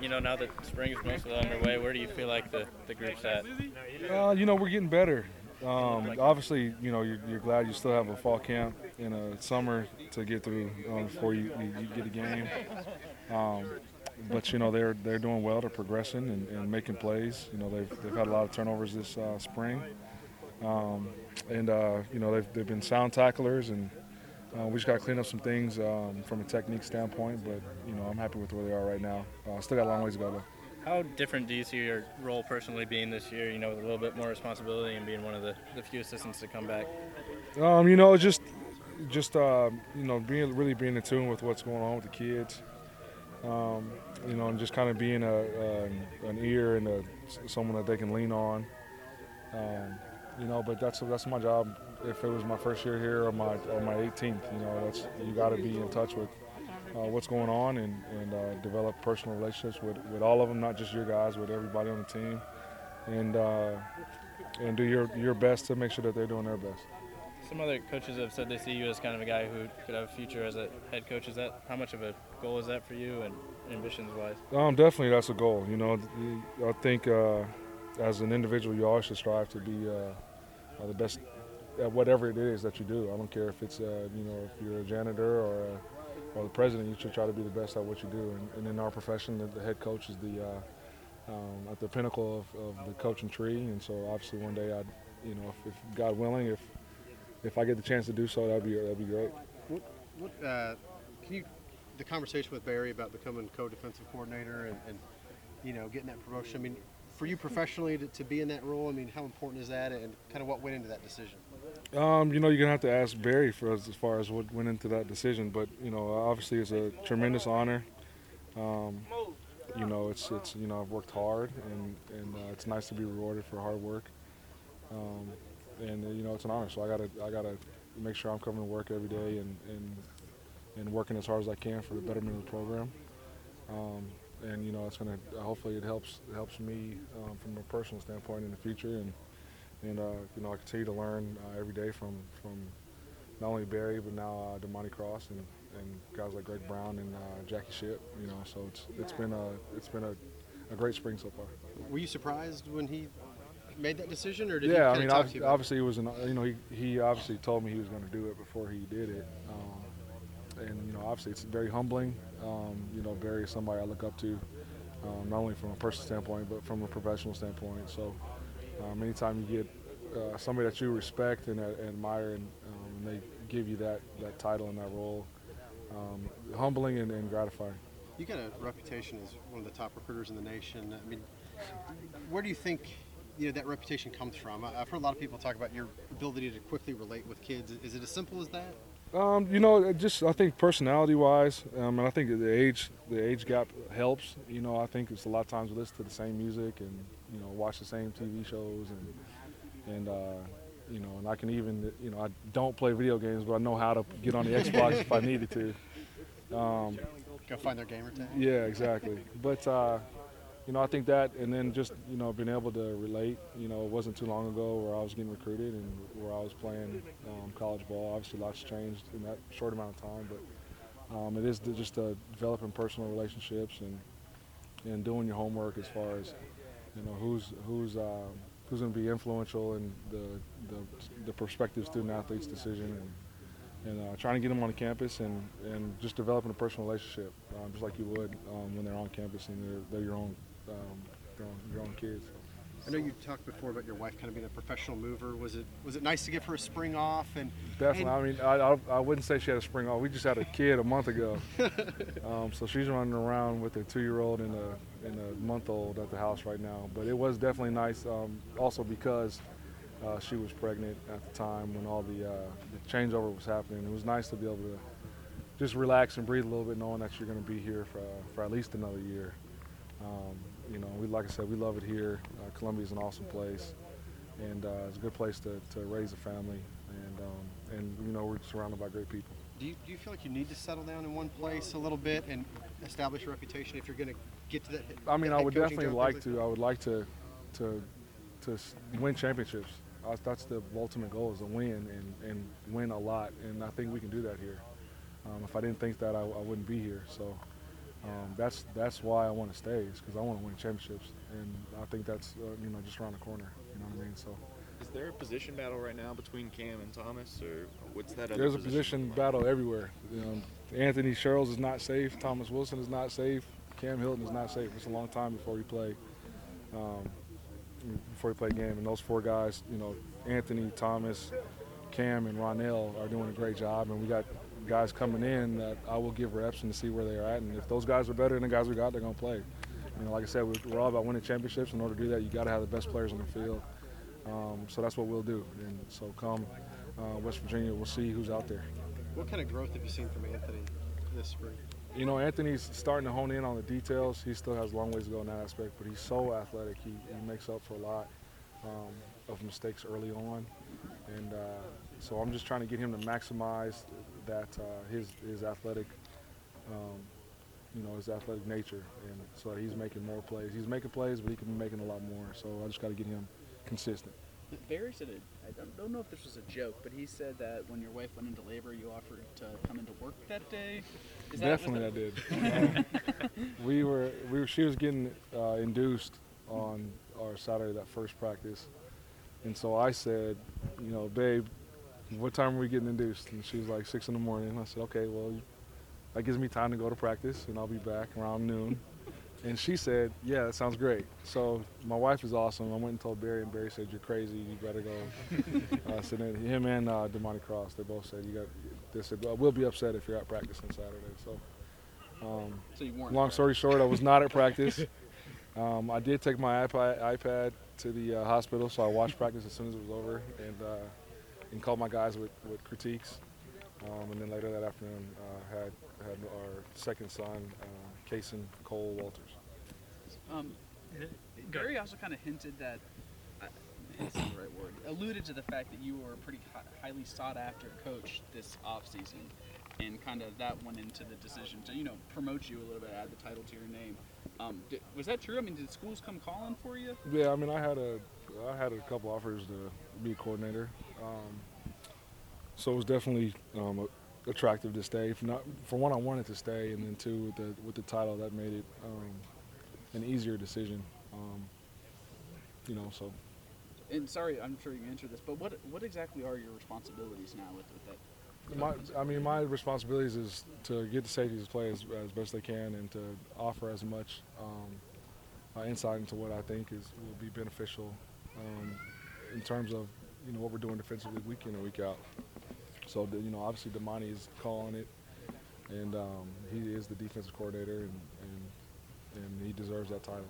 You know, now that spring is mostly underway, where do you feel like the, the group's at? Uh, you know, we're getting better. Um, obviously, you know, you're, you're, glad you still have a fall camp in a summer to get through um, before you, you, you, get a game. Um, but you know, they're they're doing well. They're progressing and, and, making plays. You know, they've they've had a lot of turnovers this uh, spring, um, and uh, you know they've they've been sound tacklers and. Uh, we just got to clean up some things um, from a technique standpoint, but you know I'm happy with where they are right now. Uh, still got a long ways to go though. How different do you see your role personally being this year? You know, with a little bit more responsibility and being one of the, the few assistants to come back. Um, you know, just just uh, you know being really being in tune with what's going on with the kids. Um, you know, and just kind of being a, a an ear and a, someone that they can lean on. Um, you know, but that's that's my job. If it was my first year here or my or my 18th, you know, that's you got to be in touch with uh, what's going on and, and uh, develop personal relationships with, with all of them, not just your guys, with everybody on the team, and uh, and do your your best to make sure that they're doing their best. Some other coaches have said they see you as kind of a guy who could have a future as a head coach. Is that how much of a goal is that for you and ambitions wise? Um, definitely, that's a goal. You know, I think uh, as an individual, you always should strive to be uh, the best at whatever it is that you do. I don't care if it's uh, you know if you're a janitor or a or the president, you should try to be the best at what you do. And, and in our profession, the, the, head coach is the uh, um, at the pinnacle of, of, the coaching tree. And so, obviously, one day, I, you know, if, if, God willing, if if I get the chance to do so, that'd be that'd be great. What, what uh, can you the conversation with Barry about becoming co-defensive coordinator and, and you know getting that promotion? I mean, for you professionally to, to, be in that role, I mean, how important is that, and kind of what went into that decision? Um, you know, you're gonna have to ask Barry for as, as far as what went into that decision, but you know, obviously it's a tremendous honor. Um, you know, it's it's you know I've worked hard, and and uh, it's nice to be rewarded for hard work. Um, and you know, it's an honor, so I gotta I gotta make sure I'm coming to work every day and and and working as hard as I can for the betterment of the program. Um, and you know, it's gonna hopefully it helps helps me um, from a personal standpoint in the future and and uh, you know I continue to learn uh, every day from from not only Barry but now uh, DeMontie Cross and, and guys like Greg Brown and uh, Jackie Shipp. You know, so it's it's been a it's been a, a great spring so far. Were you surprised when he made that decision, or did yeah, I mean, obviously, obviously he was an, you know he, he obviously told me he was going to do it before he did it, um, and you know obviously it's very humbling. Um, you know Barry is somebody I look up to, um, not only from a personal standpoint but from a professional standpoint. So um, anytime you get uh, somebody that you respect and, uh, admire, and, um, they give you that, that title and that role, um, humbling and, and, gratifying. You got a reputation as one of the top recruiters in the nation. I mean, where do you think you know that reputation comes from? I've heard a lot of people talk about your ability to quickly relate with kids. Is it as simple as that? Um, you know, just I think personality-wise, um, and I think the age the age gap helps. You know, I think it's a lot of times we listen to the same music and you know watch the same TV shows and and uh, you know, and I can even you know I don't play video games, but I know how to get on the Xbox if I needed to. Um, Go find their gamer tag. Yeah, exactly. But uh, you know, I think that, and then just you know, being able to relate. You know, it wasn't too long ago where I was getting recruited and where I was playing um, college ball. Obviously, lots changed in that short amount of time, but um, it is just uh, developing personal relationships and and doing your homework as far as you know who's who's um, who's going to be influential in the, the, the prospective student athlete's decision and, and uh, trying to get them on campus and, and just developing a personal relationship, um, just like you would um, when they're on campus and they're, they're your own um, kids. I know you talked before about your wife kind of being a professional mover. Was it was it nice to give her a spring off? And definitely. And I mean, I, I, I, wouldn't say she had a spring off. We just had a kid a month ago, um, so she's running around with a two-year-old and a and a month-old at the house right now. But it was definitely nice, um, also because uh, she was pregnant at the time when all the, uh, the changeover was happening. It was nice to be able to just relax and breathe a little bit, knowing that you're going to be here for for at least another year. Um, you know, we like I said, we love it here. Uh, Columbia is an awesome place, and uh, it's a good place to, to raise a family, and um, and you know we're surrounded by great people. Do you, do you feel like you need to settle down in one place a little bit and establish a reputation if you're going to get to that? I mean, I would definitely like to. I would like to to to win championships. That's the ultimate goal is to win and, and win a lot, and I think we can do that here. Um, if I didn't think that, I, I wouldn't be here. So Um, that's that's why I want to stay is because I want to win championships, and I think that's uh, you know just around the corner. You know what I mean? So Is there a position battle right now between Cam and Thomas, or what's that? Other there's a position like? battle everywhere. You know, Anthony Sherrils is not safe. Thomas Wilson is not safe. Cam Hilton is not safe. It's a long time before we play. Um, before we play a game, and those four guys, you know, Anthony, Thomas, Cam, and Ronnell are doing a great job, and we got guys coming in that I will give reps and to see where they are at, and if those guys are better than the guys we got, they're gonna play. You know, like I said, we're, we're all about winning championships. In order to do that, you got to have the best players on the field. Um, so that's what we'll do. And so come uh, West Virginia, we'll see who's out there. What kind of growth have you seen from Anthony this spring? You know, Anthony's starting to hone in on the details. He still has a long ways to go in that aspect, but he's so athletic. He, he makes up for a lot um, of mistakes early on, and uh, so I'm just trying to get him to maximize that uh, his his athletic, um, you know, his athletic nature, and so he's making more plays. He's making plays, but he can be making a lot more. So I just got to get him consistent. Barry said it. I don't, don't know if this was a joke, but he said that when your wife went into labor, you offered to come into work that day. Is that- Definitely, I did. Um, we were, we were. She was getting uh, induced on our Saturday that first practice, and so I said, you know, babe, what time are we getting induced? And she was like six in the morning. I said, okay, well, that gives me time to go to practice, and I'll be back around noon. And she said, yeah, that sounds great. So my wife is awesome. I went and told Barry, and Barry said, you're crazy. You better go. uh, so then him and uh, DeMontie Cross, they both said, you got. They said, well, we'll be upset if you're at practice on Saturday. So. Um, So you. Long story short, I was not at practice. Um, I did take my iPad, iPad to the uh, hospital, so I watched practice as soon as it was over and uh, and called my guys with, with critiques. Um, and then later that afternoon, uh, had had our second son, uh, Kason Cole Walters. Um, Barry also kind of hinted that. I it's the right word. Alluded to the fact that you were a pretty hi- highly sought after coach this offseason, and kind of that went into the decision to you know promote you a little bit, add the title to your name. Um, did, was that true? I mean, did schools come calling for you? Yeah, I mean, I had a I had a couple offers to be a coordinator, um, so it was definitely um, attractive to stay. For not for one, I wanted to stay, and then two, with the with the title, that made it um, an easier decision. Um, you know, so And sorry, I'm sure you answered this, but what what exactly are your responsibilities now with, with that? my I mean, my responsibilities is to get the safeties to play as, as best they can, and to offer as much um, uh, insight into what I think is will be beneficial um, in terms of you know what we're doing defensively week in and week out. So the- you know, obviously DeMontie is calling it, and um, he is the defensive coordinator, and, and and he deserves that title.